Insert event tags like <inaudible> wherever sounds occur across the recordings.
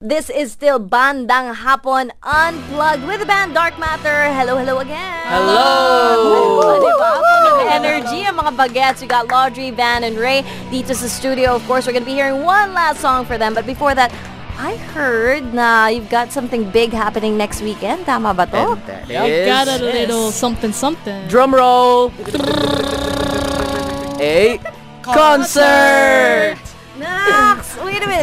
This is still Bandang Hapon Unplugged with the band Darc Matter. Hello, hello again. Hello! Diba? Full of energy ang mga bagets. We got Laudrey, Van, and Ray dito sa studio. Of course, we're gonna be hearing one last song for them. But before that, I heard na you've got something big happening next weekend. Tama ba to? I've is got a little something something. drum roll. A concert.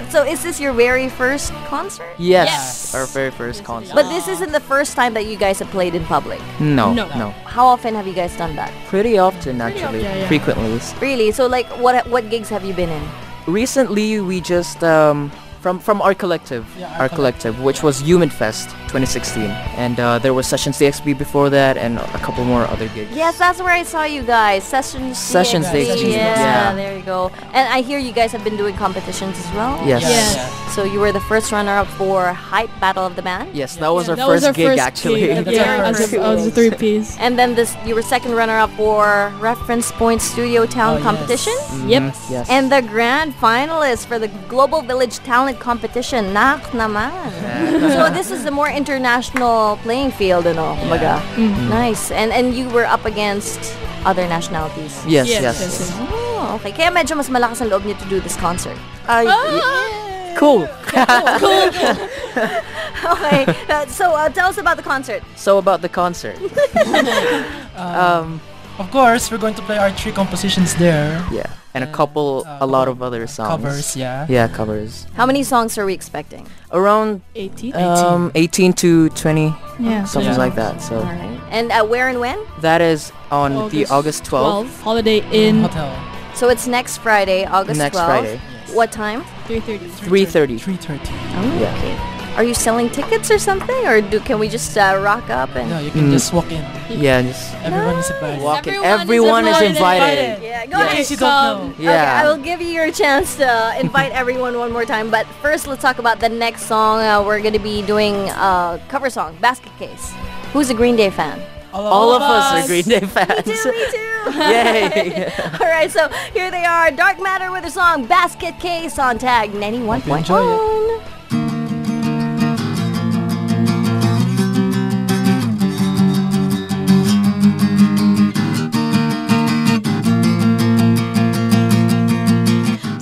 Nax! Wait a minute. So is this your very first concert? Yes, Yes. our very first concert. But this isn't the first time that you guys have played in public. no, No. no, How often have you guys done that? Pretty often actually, often, yeah, yeah. frequently. Really? So like what what gigs have you been in? Recently, we just um from from our collective, Yeah, our, our collective, which was Human Fest 2016, and uh, there was Sessions DXB before that, and a couple more other gigs. Yes, that's where I saw you guys. Sessions Sessions DXB. DXB, Yeah, yeah. there you go. And I hear you guys have been doing competitions as well. Yes. Yes. So you were the first runner-up for Hype Battle of the Band. Yes, that was Yeah, our that first was our gig first actually. gig. That's yeah, our as first a, as a three piece. And then this, you were second runner-up for Reference Point Studio Town Oh, yes. competition. Yep. Yes. And the grand finalist for the Global Village Talent Competition. Nak naman. so this is the more international playing field, ano, kumbaga. Mm-hmm. Nice. And and you were up against other nationalities. yes, Yes, yes. yes, yes. Oh, okay. Kaya medyo mas malakas ang loob niyo to do this concert. I- Ah! Cool. cool. <laughs> Okay. uh, so uh, tell us about the concert. so about the concert. <laughs> <laughs> um, Of course, we're going to play our three compositions there. yeah, and a couple, Uh, a lot of other songs. Covers, yeah. Yeah, covers. How many songs are we expecting? Around 18. um 18 to 20, yeah. something Yeah. like that. So All right. And uh, where and when? that is on the August 12th, 12. Holiday Inn. Hotel. So it's next Friday, August next 12th. Friday, What time? 3.30. 3:30. 3.30. Oh, Yeah. okay. Are you selling tickets or something, or do can we just uh, rock up and? No, you can Mm. just walk in. Yeah, just Everyone is invited. walk in. Everyone is Everyone is invited. invited. Yeah, go In ahead. case you don't know. Okay, I will give you your chance to <laughs> invite everyone one more time. But first, let's talk about the next song. Uh, we're going to be doing a cover song, Basket Case. Who's a Green Day fan? All of us are Green Day Me fans. too, me too. <laughs> Yay. <laughs> All right, so here they are, Darc Matter with a song Basket Case on tag 91.1.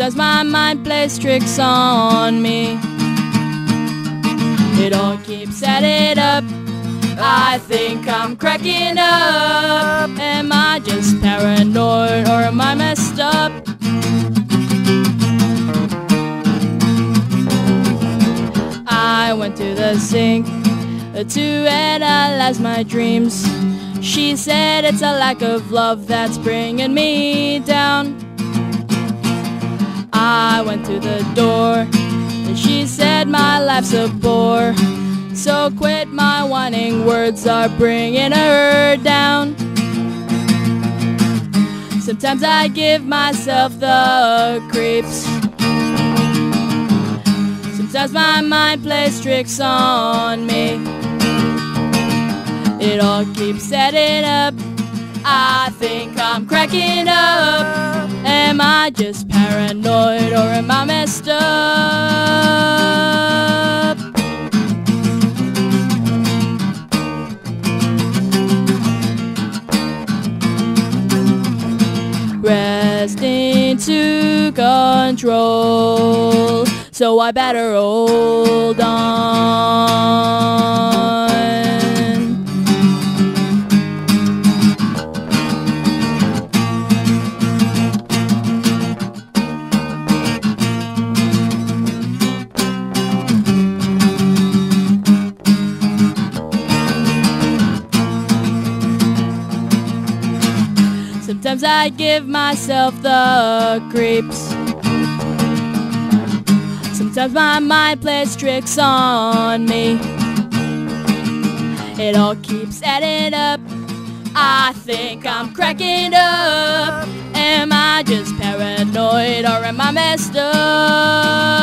Sometimes my mind plays tricks on me. It all keeps adding up. I think I'm cracking up. Am I just paranoid or am I messed up? I went to the sink to analyze my dreams. She said it's a lack of love that's bringing me down. I went to the door and she said my life's a bore. So quit my whining words are bringing her down. Sometimes I give myself the creeps. Sometimes my mind plays tricks on me. It all keeps setting up. I think I'm cracking up. Am I just paranoid or am I messed up? Resting to control, so I better hold on. Sometimes I give myself the creeps. Sometimes my mind plays tricks on me. It all keeps adding up. I think I'm cracking up. Am I just paranoid or am I messed up?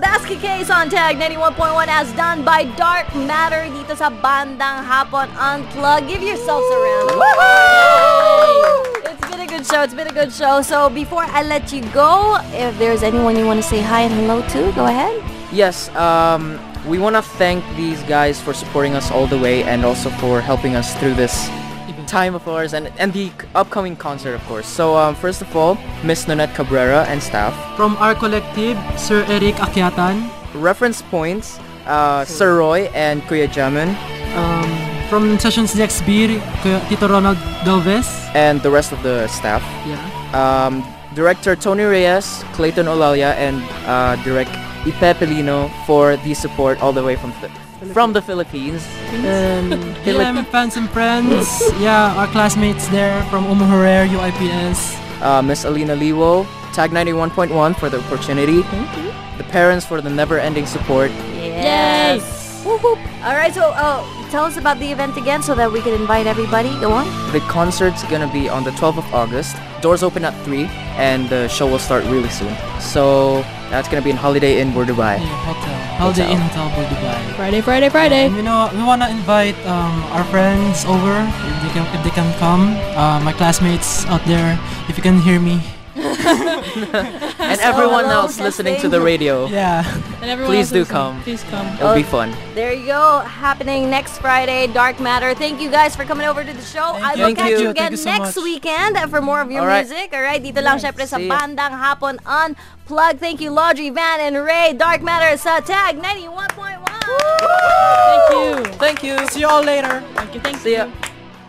Basket Case on Tag 91.1 as done by Darc Matter dito sa Bandang Hapon Unplug. Give yourselves a round. It's been a good show. It's been a good show. So before I let you go, if there's anyone you want to say hi and hello to, go ahead. Yes, um, we want to thank these guys for supporting us all the way and also for helping us through this time of ours and, and the upcoming concert, of course. So, um, first of all, Miss Nonette Cabrera and staff. From our collective, Sir Eric Akyatan. Reference points, uh, Sir Roy and Kuya Jamin. Um, from Sessions DXB, Kuya Tito Ronald Galvez. and the rest of the staff. Yeah. Um, director Tony Reyes, Clayton Olalia, and uh, direct Ipe Pelino for the support all the way from the, from the Philippines. And <laughs> Yeah, my fans and friends. yeah, our classmates there from Umuhurer, UIPS. uh, Miss Alina Liwo, Tag 91.1 for the opportunity. The parents for the never-ending support. Yes. Whoop, whoop. All right, so uh, tell us about the event again so that we can invite everybody. Go on. The concert's gonna be on the 12th of August. Doors open at 3 and the show will start really soon. So that's gonna be in Holiday Inn, Dubai. Yeah, hotel. Holiday Hotel. Inn Hotel for Dubai. Friday, Friday, Friday. And you know, we wanna invite um, our friends over if they can if they can come. Uh, my classmates out there, if you can hear me. <laughs> <laughs> And everyone hello, else listening to the radio. <laughs> Yeah. And everyone Please else do listening, come. Please come. It'll be fun. There you go. Happening next Friday, Darc Matter. Thank you guys for coming over to the show. I will Thank catch you. you Thank again you so next much. weekend for more of your All right. music. All right, dito lang syempre sa See ya. Bandang Hapon Unplugged. Thank you, Laudrey, Van, and Ray. Darc Matter sa Tag 91.1. Thank you. Thank you. See you all later. Thank you. Thank See you. ya.